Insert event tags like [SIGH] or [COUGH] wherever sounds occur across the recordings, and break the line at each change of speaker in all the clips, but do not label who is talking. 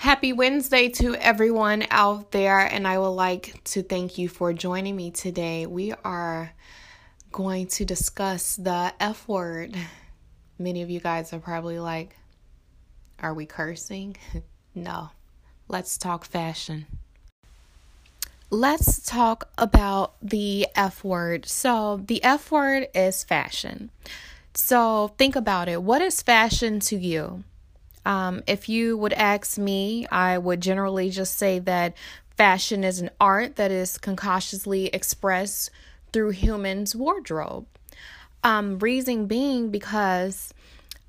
Happy Wednesday to everyone out there, and I would like to thank you for joining me today. We are going to discuss the F word. Many of you guys are probably like, Are we cursing? [LAUGHS] no. Let's talk fashion. Let's talk about the F word. So, the F word is fashion. So, think about it. What is fashion to you? Um, if you would ask me, I would generally just say that fashion is an art that is concoctiously expressed through humans' wardrobe. Um, reason being because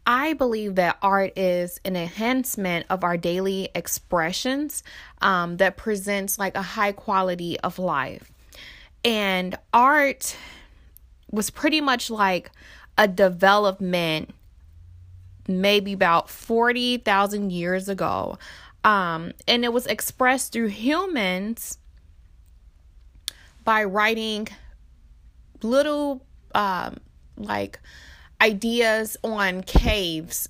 I believe that art is an enhancement of our daily expressions um, that presents like a high quality of life. And art was pretty much like a development maybe about 40,000 years ago. Um, and it was expressed through humans by writing little um, like ideas on caves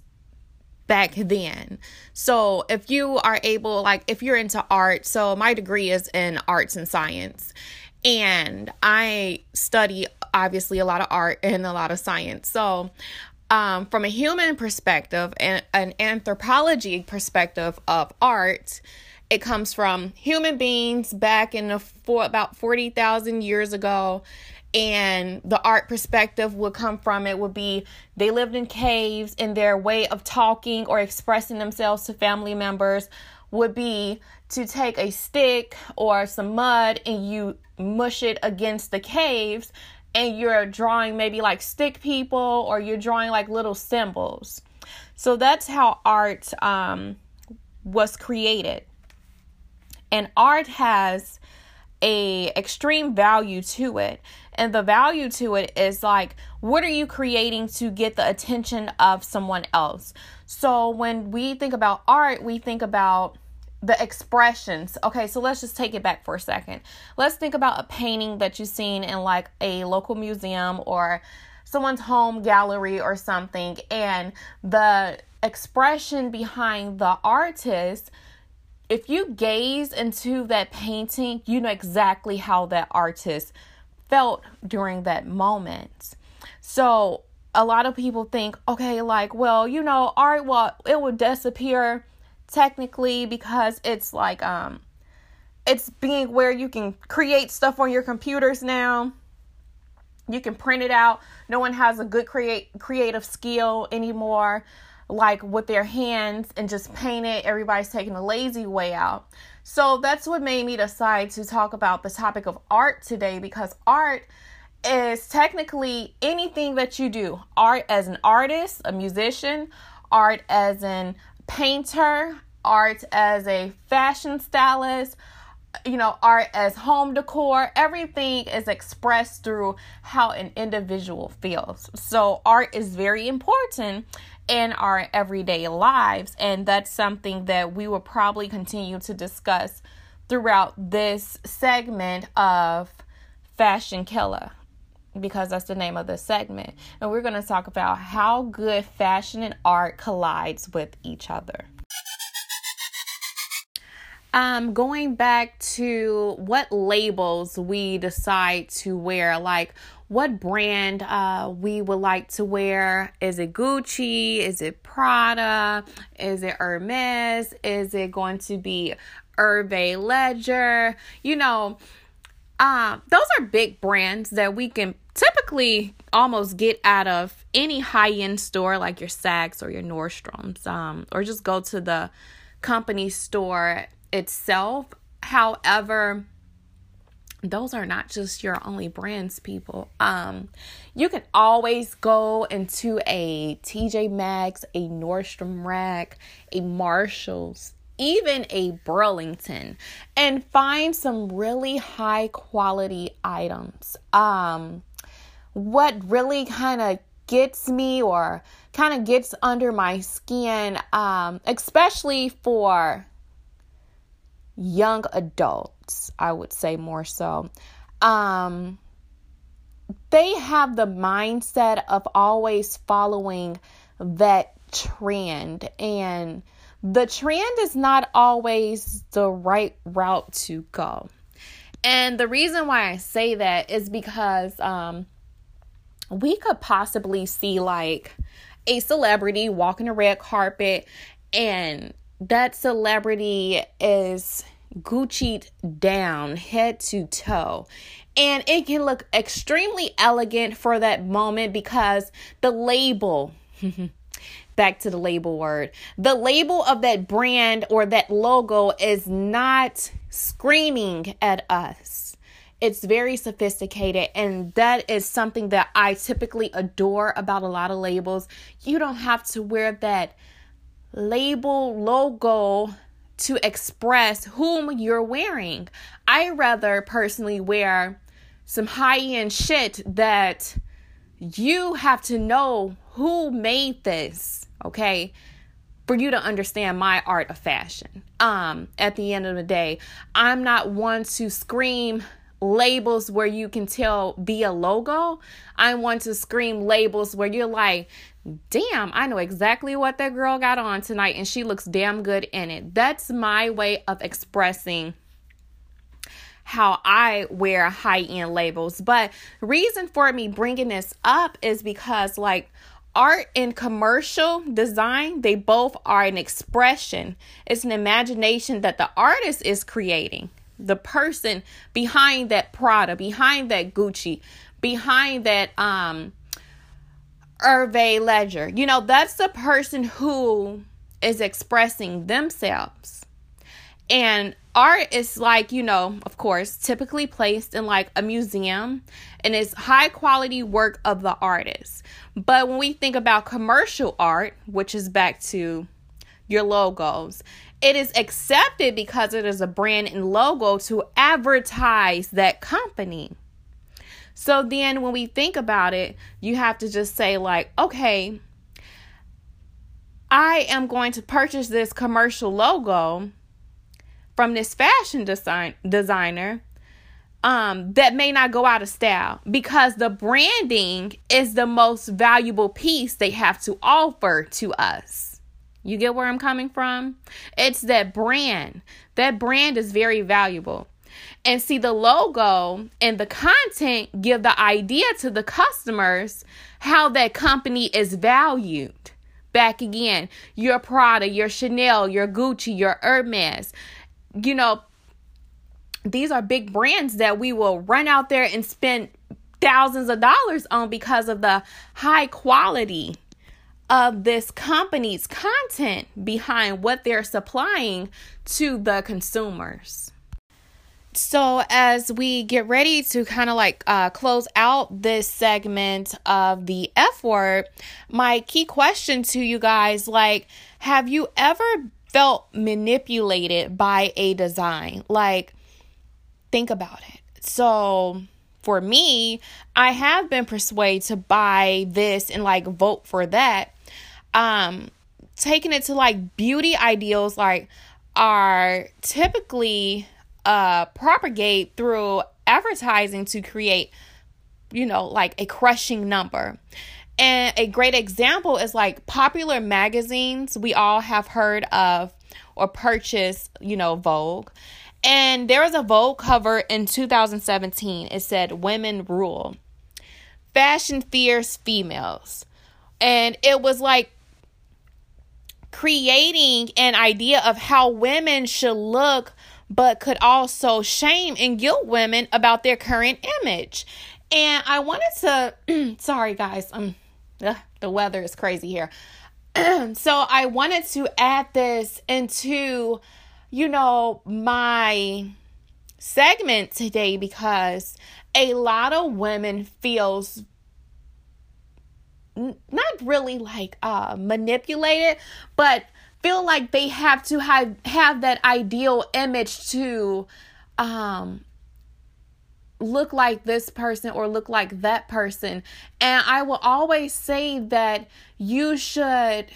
back then. So if you are able like if you're into art, so my degree is in arts and science and I study obviously a lot of art and a lot of science. So um, from a human perspective and an anthropology perspective of art, it comes from human beings back in the for about 40,000 years ago. And the art perspective would come from it would be they lived in caves and their way of talking or expressing themselves to family members would be to take a stick or some mud and you mush it against the caves and you're drawing maybe like stick people or you're drawing like little symbols. So that's how art um, was created. And art has a extreme value to it. And the value to it is like what are you creating to get the attention of someone else? So when we think about art, we think about the expressions. Okay, so let's just take it back for a second. Let's think about a painting that you've seen in like a local museum or someone's home gallery or something, and the expression behind the artist. If you gaze into that painting, you know exactly how that artist felt during that moment. So, a lot of people think, okay, like, well, you know, art, well, it would disappear technically because it's like um it's being where you can create stuff on your computers now. You can print it out. No one has a good create creative skill anymore like with their hands and just paint it. Everybody's taking the lazy way out. So that's what made me decide to talk about the topic of art today because art is technically anything that you do. Art as an artist, a musician, art as an painter, art as a fashion stylist, you know, art as home decor. Everything is expressed through how an individual feels. So, art is very important in our everyday lives, and that's something that we will probably continue to discuss throughout this segment of Fashion Killer because that's the name of the segment. And we're going to talk about how good fashion and art collides with each other. Um, going back to what labels we decide to wear, like what brand uh, we would like to wear. Is it Gucci? Is it Prada? Is it Hermes? Is it going to be Hervé Leger? You know, um, those are big brands that we can typically almost get out of any high end store like your Saks or your Nordstrom's, um, or just go to the company store itself. However, those are not just your only brands, people. Um, you can always go into a TJ Maxx, a Nordstrom Rack, a Marshalls, even a Burlington and find some really high quality items. Um, what really kind of gets me or kind of gets under my skin, um, especially for young adults, I would say more so. Um, they have the mindset of always following that trend and the trend is not always the right route to go. And the reason why I say that is because um, we could possibly see like a celebrity walking a red carpet and that celebrity is Gucci down head to toe. And it can look extremely elegant for that moment because the label, [LAUGHS] back to the label word, the label of that brand or that logo is not screaming at us. It's very sophisticated, and that is something that I typically adore about a lot of labels. You don't have to wear that label logo to express whom you're wearing. I rather personally wear some high end shit that you have to know who made this, okay? For you to understand my art of fashion. Um, at the end of the day, I'm not one to scream labels where you can tell via logo. I want to scream labels where you're like, damn, I know exactly what that girl got on tonight and she looks damn good in it. That's my way of expressing how I wear high end labels. But reason for me bringing this up is because like art and commercial design, they both are an expression. It's an imagination that the artist is creating. The person behind that Prada, behind that Gucci, behind that um Hervé Leger. You know, that's the person who is expressing themselves. And art is like, you know, of course, typically placed in like a museum and it's high quality work of the artist. But when we think about commercial art, which is back to your logos, it is accepted because it is a brand and logo to advertise that company. So then when we think about it, you have to just say, like, okay, I am going to purchase this commercial logo from this fashion design designer um that may not go out of style because the branding is the most valuable piece they have to offer to us. You get where I'm coming from? It's that brand. That brand is very valuable. And see, the logo and the content give the idea to the customers how that company is valued. Back again, your Prada, your Chanel, your Gucci, your Hermes. You know, these are big brands that we will run out there and spend thousands of dollars on because of the high quality of this company's content behind what they're supplying to the consumers. So, as we get ready to kind of like uh, close out this segment of the F word, my key question to you guys like, have you ever felt manipulated by a design? Like, think about it. So, for me, I have been persuaded to buy this and like vote for that. Um, taking it to like beauty ideals, like, are typically uh, propagate through advertising to create, you know, like a crushing number. And a great example is like popular magazines we all have heard of or purchased, you know, Vogue. And there was a Vogue cover in 2017. It said Women Rule. Fashion Fierce Females. And it was like creating an idea of how women should look but could also shame and guilt women about their current image. And I wanted to, [CLEARS THROAT] sorry guys, um, ugh, the weather is crazy here. [CLEARS THROAT] so I wanted to add this into, you know, my segment today because a lot of women feels not really like uh manipulated but feel like they have to have have that ideal image to um look like this person or look like that person. And i will always say that you should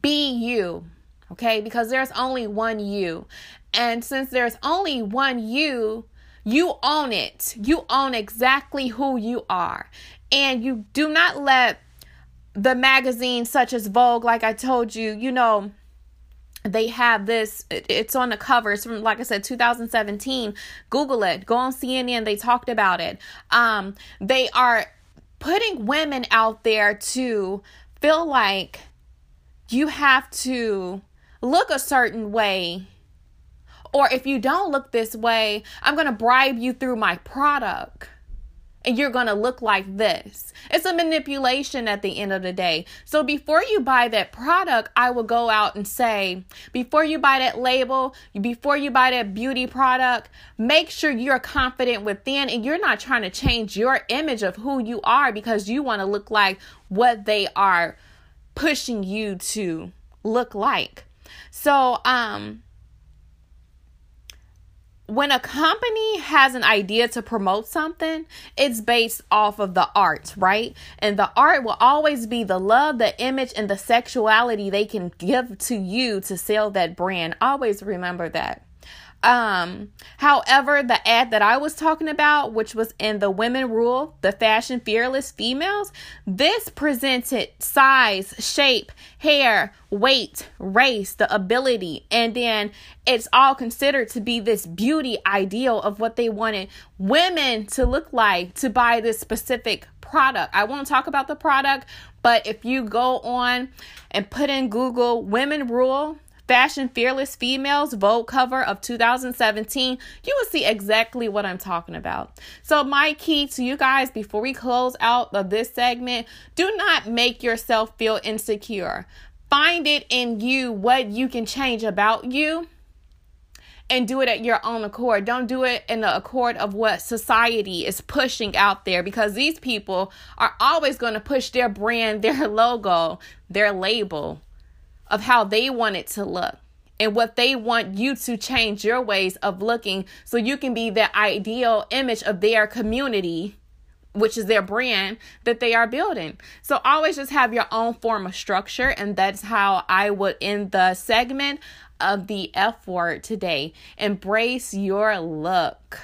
be you okay? Because there's only one you. And since there's only one you you own it. You own exactly who you are and you do not let the magazines such as Vogue, like I told you, you know, they have this it's on the covers from like i said 2017 google it. Go on cnn they talked about it. Um they are putting women out there to feel like you have to look a certain way. Or if you don't look this way i'm going to bribe you through my product and you're going to look like this. It's a manipulation at the end of the day. So before you buy that product, I will go out and say, before you buy that label, before you buy that beauty product, make sure you're confident within and you're not trying to change your image of who you are because you want to look like what they are pushing you to look like. So, um, when a company has an idea to promote something, it's based off of the art, right? And the art will always be the love, the image, and the sexuality they can give to you to sell that brand. Always remember that. Um, however, the ad that I was talking about, which was in the Women Rule, the Fashion Fearless Females, this presented size, shape, hair, weight, race, the ability, and then it's all considered to be this beauty ideal of what they wanted women to look like to buy this specific product. I won't talk about the product, but if you go on and put in Google Women Rule, Fashion Fearless Females Vogue cover of 2017, you will see exactly what I'm talking about. So, my key to you guys before we close out of this segment do not make yourself feel insecure. Find it in you what you can change about you and do it at your own accord. Don't do it in the accord of what society is pushing out there because these people are always going to push their brand, [LAUGHS] their logo, their label of how they want it to look and what they want you to change your ways of looking so you can be the ideal image of their community which is their brand that they are building. So always just have your own form of structure and that's how I would end the segment of the F word today. Embrace your look.